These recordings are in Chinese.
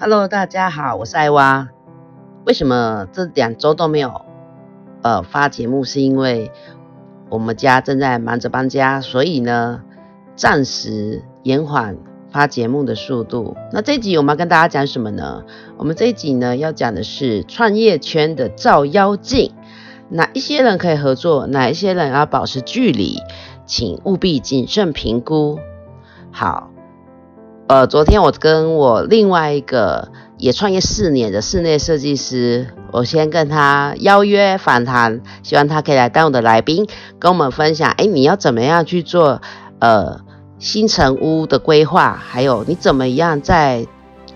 Hello，大家好，我是艾娃。为什么这两周都没有呃发节目？是因为我们家正在忙着搬家，所以呢暂时延缓发节目的速度。那这一集我们要跟大家讲什么呢？我们这一集呢要讲的是创业圈的照妖镜，哪一些人可以合作，哪一些人要保持距离，请务必谨慎评估。好。呃，昨天我跟我另外一个也创业四年的室内设计师，我先跟他邀约访谈，希望他可以来当我的来宾，跟我们分享，哎，你要怎么样去做呃新城屋的规划，还有你怎么样在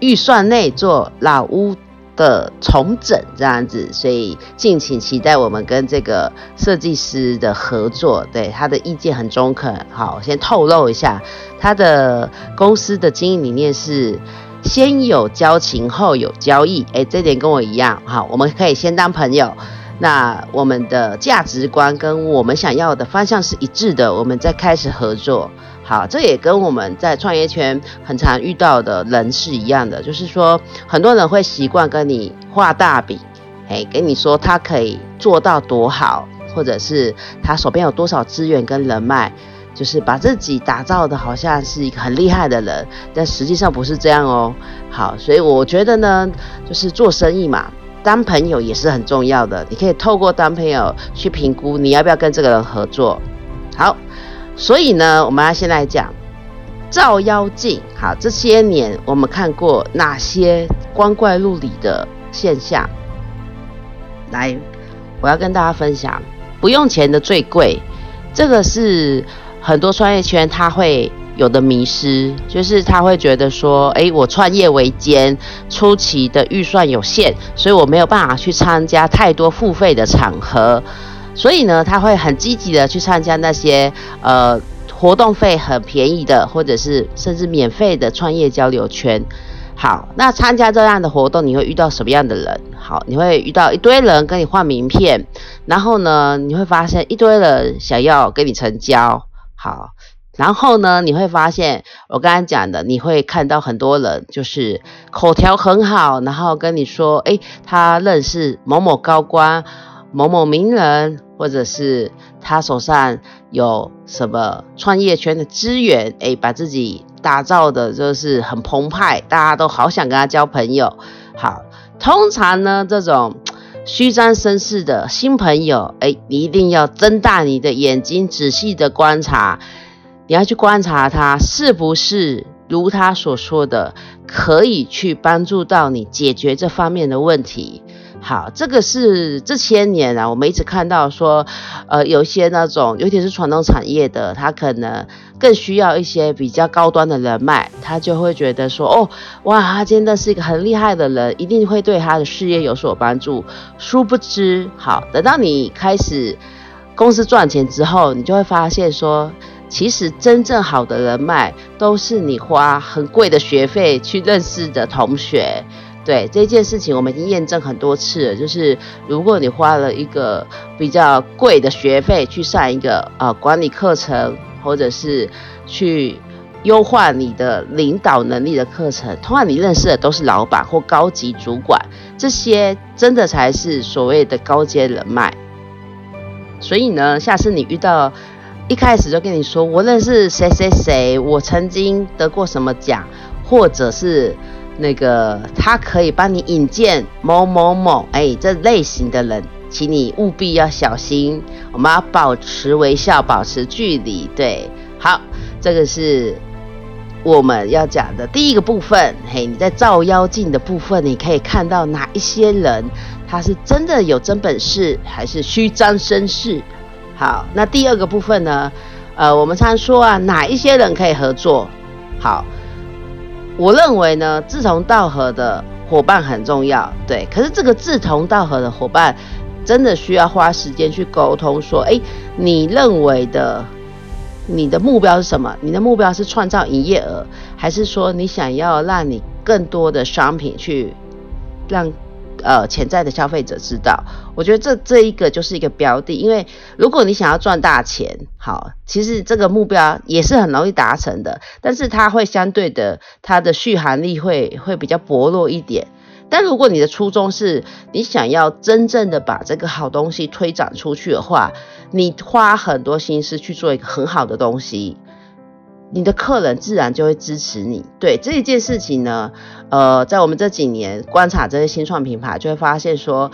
预算内做老屋。的重整这样子，所以敬请期待我们跟这个设计师的合作。对他的意见很中肯。好，先透露一下，他的公司的经营理念是先有交情后有交易。哎，这点跟我一样。好，我们可以先当朋友。那我们的价值观跟我们想要的方向是一致的，我们再开始合作。好，这也跟我们在创业圈很常遇到的人是一样的，就是说很多人会习惯跟你画大饼，哎，跟你说他可以做到多好，或者是他手边有多少资源跟人脉，就是把自己打造的好像是一个很厉害的人，但实际上不是这样哦。好，所以我觉得呢，就是做生意嘛，当朋友也是很重要的，你可以透过当朋友去评估你要不要跟这个人合作。好。所以呢，我们要先来讲照妖镜。好，这些年我们看过哪些光怪陆离的现象？来，我要跟大家分享，不用钱的最贵。这个是很多创业圈他会有的迷失，就是他会觉得说，哎，我创业维艰，初期的预算有限，所以我没有办法去参加太多付费的场合。所以呢，他会很积极的去参加那些呃活动费很便宜的，或者是甚至免费的创业交流圈。好，那参加这样的活动，你会遇到什么样的人？好，你会遇到一堆人跟你换名片，然后呢，你会发现一堆人想要跟你成交。好，然后呢，你会发现我刚刚讲的，你会看到很多人就是口条很好，然后跟你说，哎，他认识某某高官。某某名人，或者是他手上有什么创业圈的资源，哎，把自己打造的就是很澎湃，大家都好想跟他交朋友。好，通常呢，这种虚张声势的新朋友，哎，你一定要睁大你的眼睛，仔细的观察，你要去观察他是不是如他所说的，可以去帮助到你解决这方面的问题。好，这个是这些年啊，我们一直看到说，呃，有一些那种，尤其是传统产业的，他可能更需要一些比较高端的人脉，他就会觉得说，哦，哇，他真的是一个很厉害的人，一定会对他的事业有所帮助。殊不知，好，等到你开始公司赚钱之后，你就会发现说，其实真正好的人脉，都是你花很贵的学费去认识的同学。对这件事情，我们已经验证很多次了。就是如果你花了一个比较贵的学费去上一个呃管理课程，或者是去优化你的领导能力的课程，通常你认识的都是老板或高级主管，这些真的才是所谓的高阶人脉。所以呢，下次你遇到一开始就跟你说我认识谁谁谁，我曾经得过什么奖，或者是。那个他可以帮你引荐某某某，哎，这类型的人，请你务必要小心。我们要保持微笑，保持距离。对，好，这个是我们要讲的第一个部分。嘿，你在照妖镜的部分，你可以看到哪一些人，他是真的有真本事，还是虚张声势？好，那第二个部分呢？呃，我们常说啊，哪一些人可以合作？好。我认为呢，志同道合的伙伴很重要，对。可是这个志同道合的伙伴，真的需要花时间去沟通，说，哎，你认为的，你的目标是什么？你的目标是创造营业额，还是说你想要让你更多的商品去让呃潜在的消费者知道。我觉得这这一个就是一个标的，因为如果你想要赚大钱，好，其实这个目标也是很容易达成的，但是它会相对的它的续航力会会比较薄弱一点。但如果你的初衷是你想要真正的把这个好东西推展出去的话，你花很多心思去做一个很好的东西。你的客人自然就会支持你。对这一件事情呢，呃，在我们这几年观察这些新创品牌，就会发现说，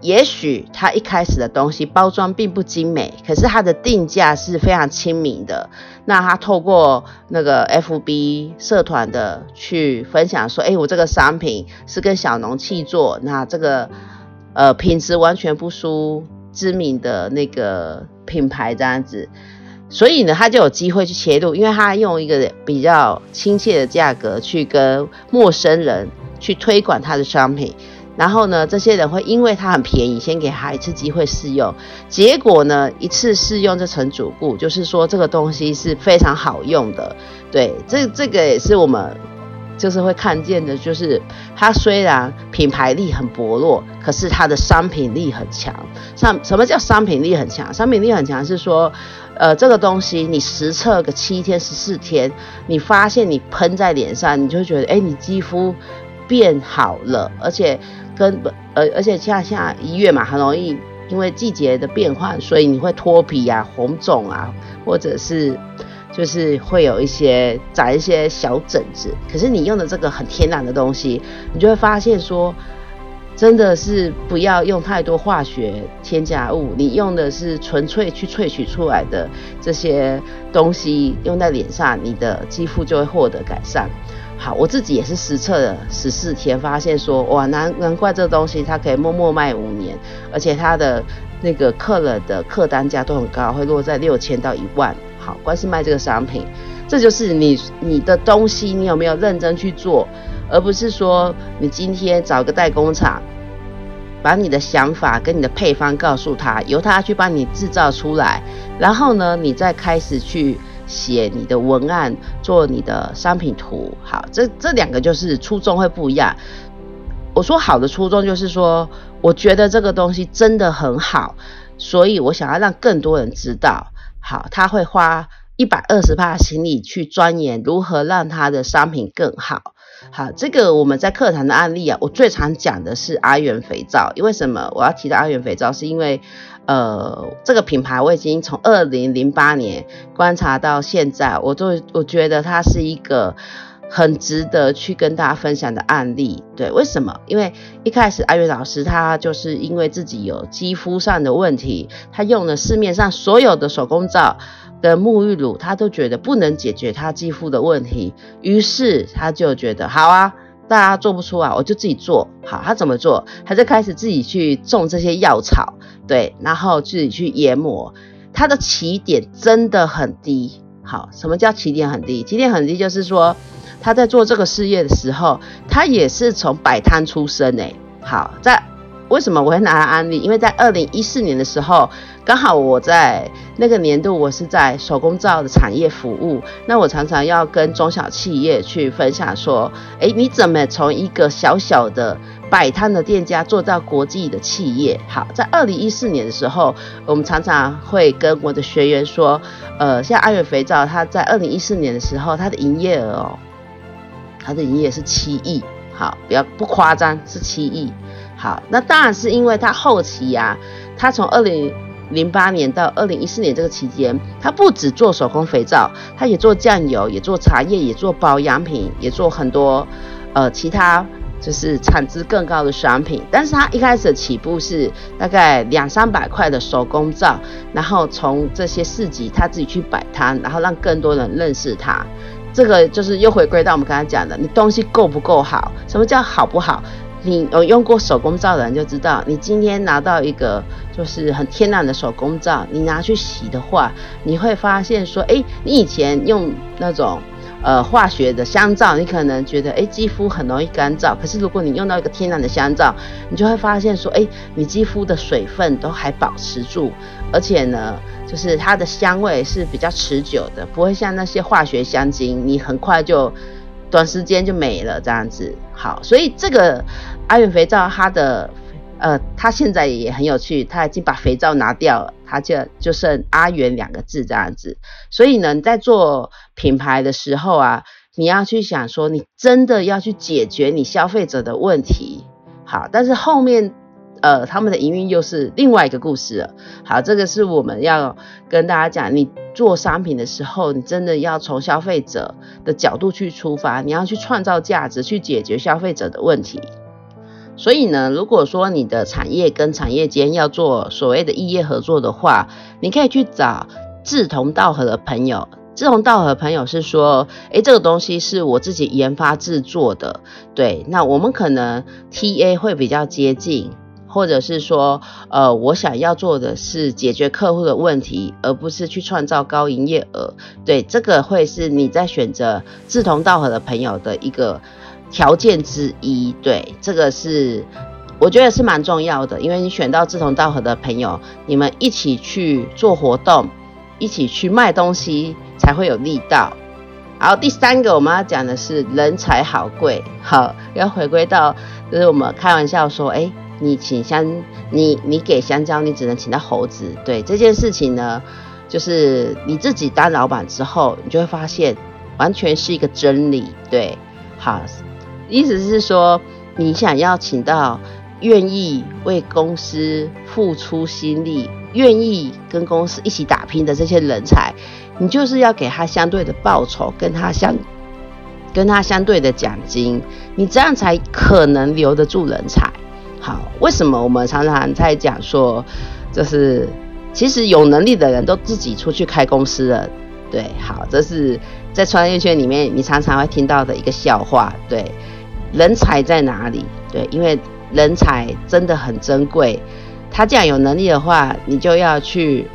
也许它一开始的东西包装并不精美，可是它的定价是非常亲民的。那它透过那个 FB 社团的去分享说，哎，我这个商品是跟小农契做，那这个呃品质完全不输知名的那个品牌这样子。所以呢，他就有机会去切入，因为他用一个比较亲切的价格去跟陌生人去推广他的商品，然后呢，这些人会因为他很便宜，先给他一次机会试用，结果呢，一次试用就成主顾，就是说这个东西是非常好用的。对，这这个也是我们就是会看见的，就是它虽然品牌力很薄弱，可是它的商品力很强。商什么叫商品力很强？商品力很强是说。呃，这个东西你实测个七天十四天，你发现你喷在脸上，你就觉得，哎，你肌肤变好了，而且跟呃，而且像像一月嘛，很容易因为季节的变换，所以你会脱皮啊、红肿啊，或者是就是会有一些长一些小疹子。可是你用的这个很天然的东西，你就会发现说。真的是不要用太多化学添加物，你用的是纯粹去萃取出来的这些东西，用在脸上，你的肌肤就会获得改善。好，我自己也是实测了十四天，发现说哇，难难怪这东西它可以默默卖五年，而且它的那个客人的客单价都很高，会落在六千到一万。好，光是卖这个商品，这就是你你的东西，你有没有认真去做？而不是说你今天找个代工厂，把你的想法跟你的配方告诉他，由他去帮你制造出来，然后呢，你再开始去写你的文案，做你的商品图。好，这这两个就是初衷会不一样。我说好的初衷就是说，我觉得这个东西真的很好，所以我想要让更多人知道。好，他会花一百二十八心力去钻研如何让他的商品更好。好，这个我们在课堂的案例啊，我最常讲的是阿元肥皂。因为什么？我要提到阿元肥皂，是因为，呃，这个品牌我已经从二零零八年观察到现在，我都我觉得它是一个很值得去跟大家分享的案例。对，为什么？因为一开始阿元老师他就是因为自己有肌肤上的问题，他用了市面上所有的手工皂。的沐浴乳，他都觉得不能解决他肌肤的问题，于是他就觉得好啊，大家做不出啊，我就自己做好。他怎么做？他就开始自己去种这些药草，对，然后自己去研磨。他的起点真的很低。好，什么叫起点很低？起点很低就是说他在做这个事业的时候，他也是从摆摊出身诶。好，在。为什么我会拿来安利？因为在二零一四年的时候，刚好我在那个年度，我是在手工皂的产业服务。那我常常要跟中小企业去分享说，哎，你怎么从一个小小的摆摊的店家做到国际的企业？好，在二零一四年的时候，我们常常会跟我的学员说，呃，像阿远肥皂，它在二零一四年的时候，它的营业额哦，它的营业是七亿，好，不要不夸张，是七亿。好，那当然是因为他后期呀，他从二零零八年到二零一四年这个期间，他不止做手工肥皂，他也做酱油，也做茶叶，也做保养品，也做很多呃其他就是产值更高的商品。但是他一开始起步是大概两三百块的手工皂，然后从这些市集他自己去摆摊，然后让更多人认识他。这个就是又回归到我们刚才讲的，你东西够不够好？什么叫好不好？你有用过手工皂的人就知道，你今天拿到一个就是很天然的手工皂，你拿去洗的话，你会发现说，哎，你以前用那种呃化学的香皂，你可能觉得哎肌肤很容易干燥，可是如果你用到一个天然的香皂，你就会发现说，哎，你肌肤的水分都还保持住，而且呢，就是它的香味是比较持久的，不会像那些化学香精，你很快就。短时间就没了这样子。好，所以这个阿元肥皂它的呃，它现在也很有趣，它已经把肥皂拿掉了，它就就剩阿元两个字这样子。所以呢，你在做品牌的时候啊，你要去想说，你真的要去解决你消费者的问题。好，但是后面。呃，他们的营运又是另外一个故事了。好，这个是我们要跟大家讲，你做商品的时候，你真的要从消费者的角度去出发，你要去创造价值，去解决消费者的问题。所以呢，如果说你的产业跟产业间要做所谓的异业合作的话，你可以去找志同道合的朋友。志同道合的朋友是说，诶，这个东西是我自己研发制作的，对，那我们可能 TA 会比较接近。或者是说，呃，我想要做的是解决客户的问题，而不是去创造高营业额。对，这个会是你在选择志同道合的朋友的一个条件之一。对，这个是我觉得是蛮重要的，因为你选到志同道合的朋友，你们一起去做活动，一起去卖东西，才会有力道。好，第三个我们要讲的是人才好贵。好，要回归到就是我们开玩笑说，哎。你请香，你你给香蕉，你只能请到猴子。对这件事情呢，就是你自己当老板之后，你就会发现，完全是一个真理。对，好，意思是说，你想要请到愿意为公司付出心力、愿意跟公司一起打拼的这些人才，你就是要给他相对的报酬，跟他相跟他相对的奖金，你这样才可能留得住人才。好，为什么我们常常在讲说，就是其实有能力的人都自己出去开公司了，对，好，这是在创业圈里面你常常会听到的一个笑话，对，人才在哪里？对，因为人才真的很珍贵，他既然有能力的话，你就要去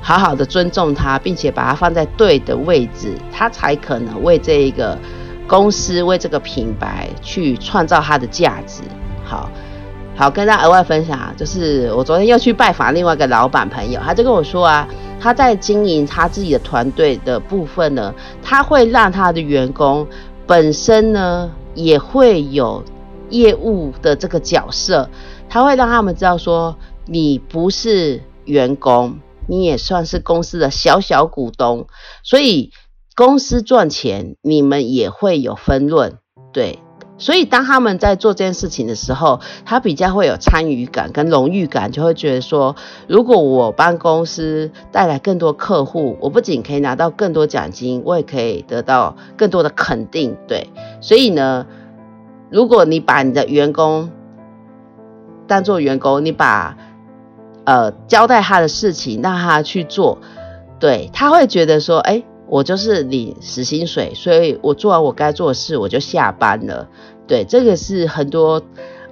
好好的尊重他，并且把他放在对的位置，他才可能为这一个公司、为这个品牌去创造他的价值。好。好，跟大家额外分享，就是我昨天又去拜访另外一个老板朋友，他就跟我说啊，他在经营他自己的团队的部分呢，他会让他的员工本身呢也会有业务的这个角色，他会让他们知道说，你不是员工，你也算是公司的小小股东，所以公司赚钱，你们也会有分润，对。所以，当他们在做这件事情的时候，他比较会有参与感跟荣誉感，就会觉得说，如果我帮公司带来更多客户，我不仅可以拿到更多奖金，我也可以得到更多的肯定。对，所以呢，如果你把你的员工当做员工，你把呃交代他的事情让他去做，对他会觉得说，哎。我就是领死薪水，所以我做完我该做的事，我就下班了。对，这个是很多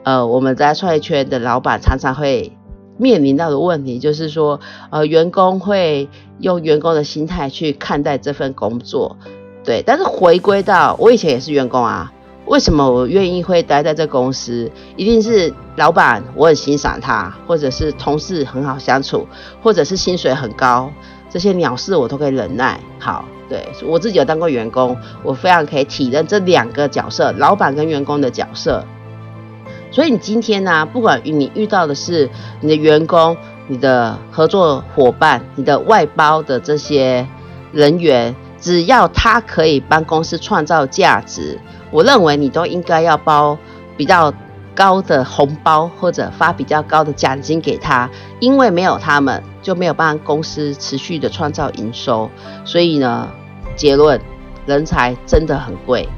呃我们在创业圈的老板常常会面临到的问题，就是说呃员工会用员工的心态去看待这份工作。对，但是回归到我以前也是员工啊，为什么我愿意会待在这公司？一定是老板我很欣赏他，或者是同事很好相处，或者是薪水很高。这些鸟事我都可以忍耐。好，对我自己有当过员工，我非常可以体认这两个角色，老板跟员工的角色。所以你今天呢，不管你遇到的是你的员工、你的合作伙伴、你的外包的这些人员，只要他可以帮公司创造价值，我认为你都应该要包比较高的红包或者发比较高的奖金给他，因为没有他们。就没有办法公司持续的创造营收，所以呢，结论，人才真的很贵。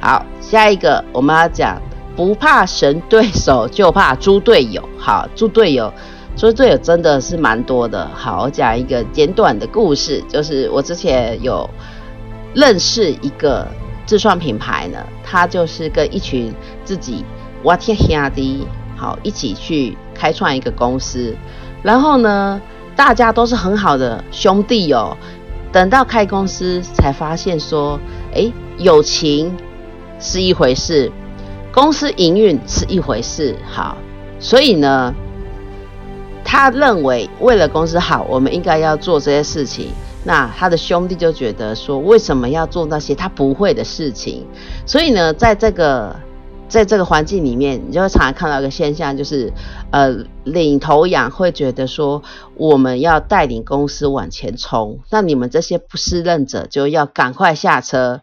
好，下一个我们要讲，不怕神对手，就怕猪队友。好，猪队友，猪队友真的是蛮多的。好，我讲一个简短的故事，就是我之前有认识一个自创品牌呢，他就是跟一群自己哇天兄弟好一起去开创一个公司。然后呢，大家都是很好的兄弟哦。等到开公司才发现说，哎，友情是一回事，公司营运是一回事。好，所以呢，他认为为了公司好，我们应该要做这些事情。那他的兄弟就觉得说，为什么要做那些他不会的事情？所以呢，在这个在这个环境里面，你就会常常看到一个现象，就是呃，领头羊会觉得说，我们要带领公司往前冲，那你们这些不胜任者就要赶快下车，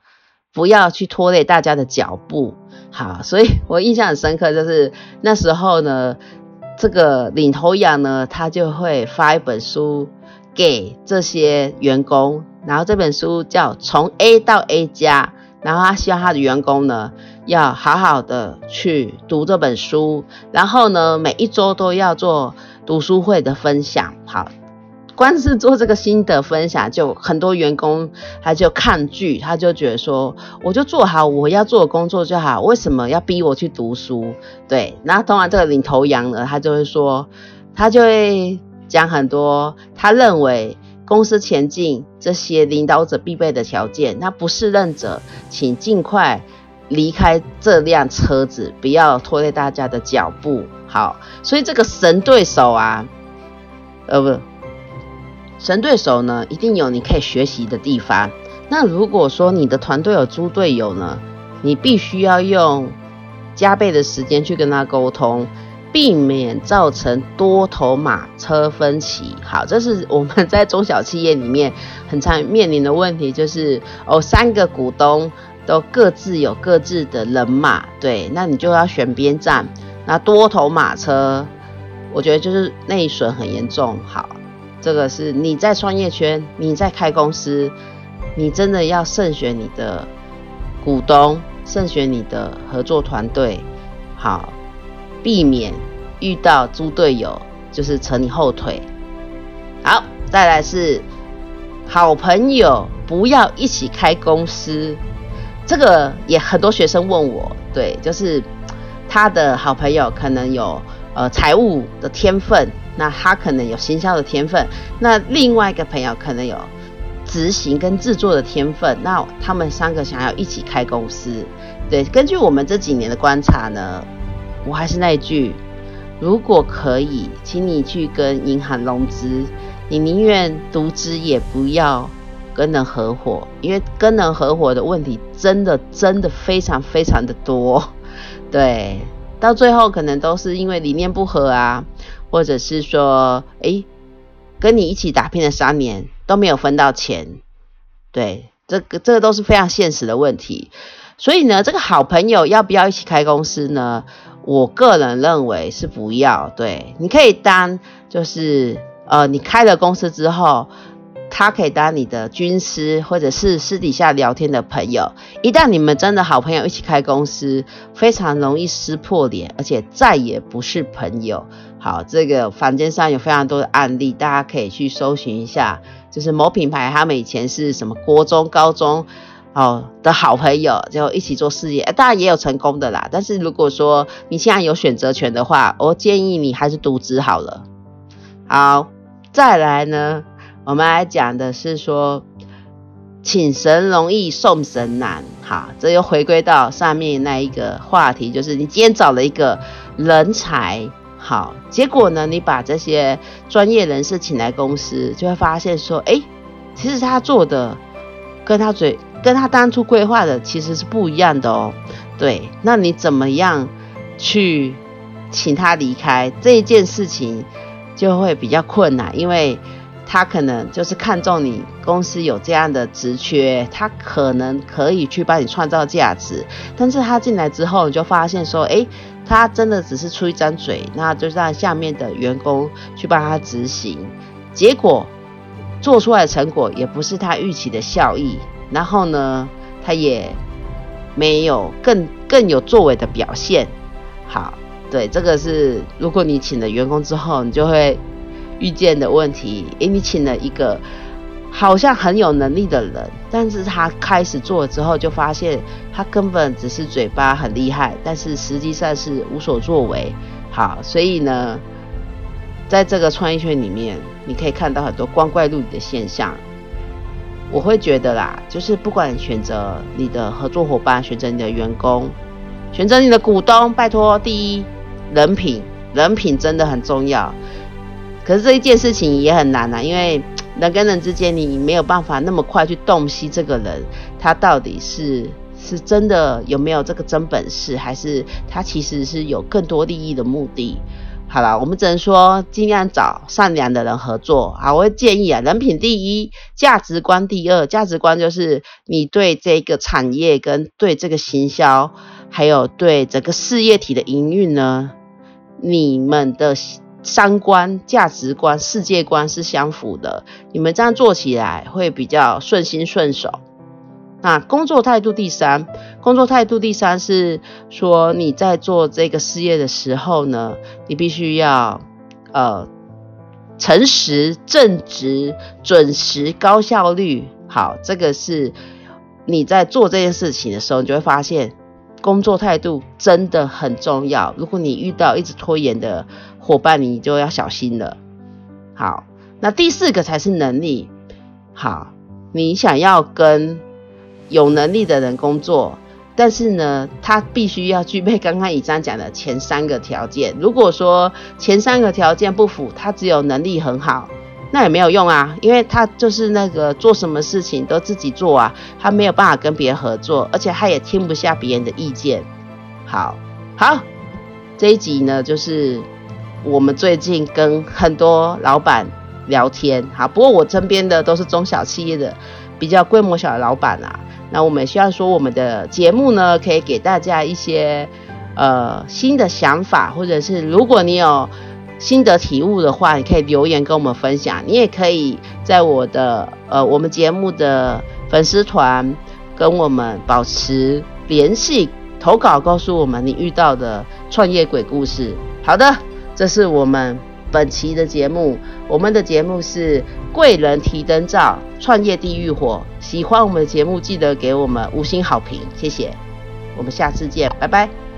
不要去拖累大家的脚步。好，所以我印象很深刻，就是那时候呢，这个领头羊呢，他就会发一本书。给这些员工，然后这本书叫《从 A 到 A 加》，然后他希望他的员工呢要好好的去读这本书，然后呢每一周都要做读书会的分享。好，光是做这个心得分享，就很多员工他就抗拒，他就觉得说，我就做好我要做的工作就好，为什么要逼我去读书？对，然后通常这个领头羊呢，他就会说，他就会。讲很多，他认为公司前进这些领导者必备的条件，那不是任者，请尽快离开这辆车子，不要拖累大家的脚步。好，所以这个神对手啊，呃不，神对手呢，一定有你可以学习的地方。那如果说你的团队有猪队友呢，你必须要用加倍的时间去跟他沟通。避免造成多头马车分歧。好，这是我们在中小企业里面很常面临的问题，就是哦，三个股东都各自有各自的人马，对，那你就要选边站。那多头马车，我觉得就是内损很严重。好，这个是你在创业圈，你在开公司，你真的要慎选你的股东，慎选你的合作团队。好。避免遇到猪队友，就是扯你后腿。好，再来是好朋友，不要一起开公司。这个也很多学生问我，对，就是他的好朋友可能有呃财务的天分，那他可能有行销的天分，那另外一个朋友可能有执行跟制作的天分，那他们三个想要一起开公司。对，根据我们这几年的观察呢。我还是那句，如果可以，请你去跟银行融资，你宁愿独资也不要跟人合伙，因为跟人合伙的问题真的真的非常非常的多，对，到最后可能都是因为理念不合啊，或者是说，哎，跟你一起打拼了三年都没有分到钱，对，这个这个都是非常现实的问题，所以呢，这个好朋友要不要一起开公司呢？我个人认为是不要，对，你可以当就是呃，你开了公司之后，他可以当你的军师，或者是私底下聊天的朋友。一旦你们真的好朋友一起开公司，非常容易撕破脸，而且再也不是朋友。好，这个坊间上有非常多的案例，大家可以去搜寻一下，就是某品牌他们以前是什么国中、高中。哦，的好朋友就一起做事业，当然也有成功的啦。但是如果说你现在有选择权的话，我建议你还是独资好了。好，再来呢，我们来讲的是说，请神容易送神难。好，这又回归到上面那一个话题，就是你今天找了一个人才，好，结果呢，你把这些专业人士请来公司，就会发现说，哎，其实他做的跟他嘴。跟他当初规划的其实是不一样的哦，对，那你怎么样去请他离开这一件事情就会比较困难，因为他可能就是看中你公司有这样的职缺，他可能可以去帮你创造价值，但是他进来之后你就发现说，哎，他真的只是出一张嘴，那就让下面的员工去帮他执行，结果做出来的成果也不是他预期的效益。然后呢，他也没有更更有作为的表现。好，对，这个是如果你请了员工之后，你就会遇见的问题。诶，你请了一个好像很有能力的人，但是他开始做了之后，就发现他根本只是嘴巴很厉害，但是实际上是无所作为。好，所以呢，在这个创业圈里面，你可以看到很多光怪陆离的现象。我会觉得啦，就是不管选择你的合作伙伴，选择你的员工，选择你的股东，拜托，第一，人品，人品真的很重要。可是这一件事情也很难啊，因为人跟人之间，你没有办法那么快去洞悉这个人，他到底是是真的有没有这个真本事，还是他其实是有更多利益的目的。好了，我们只能说尽量找善良的人合作。好，我会建议啊，人品第一，价值观第二。价值观就是你对这个产业跟对这个行销，还有对整个事业体的营运呢，你们的。三观、价值观、世界观是相符的，你们这样做起来会比较顺心顺手。那工作态度第三，工作态度第三是说你在做这个事业的时候呢，你必须要呃诚实、正直、准时、高效率。好，这个是你在做这件事情的时候，你就会发现工作态度真的很重要。如果你遇到一直拖延的，伙伴，你就要小心了。好，那第四个才是能力。好，你想要跟有能力的人工作，但是呢，他必须要具备刚刚以上讲的前三个条件。如果说前三个条件不符，他只有能力很好，那也没有用啊，因为他就是那个做什么事情都自己做啊，他没有办法跟别人合作，而且他也听不下别人的意见。好，好，这一集呢，就是。我们最近跟很多老板聊天，好，不过我身边的都是中小企业的，比较规模小的老板啊。那我们希望说，我们的节目呢，可以给大家一些呃新的想法，或者是如果你有心得体悟的话，你可以留言跟我们分享。你也可以在我的呃我们节目的粉丝团跟我们保持联系，投稿告诉我们你遇到的创业鬼故事。好的。这是我们本期的节目，我们的节目是贵人提灯照，创业地狱火。喜欢我们的节目，记得给我们五星好评，谢谢。我们下次见，拜拜。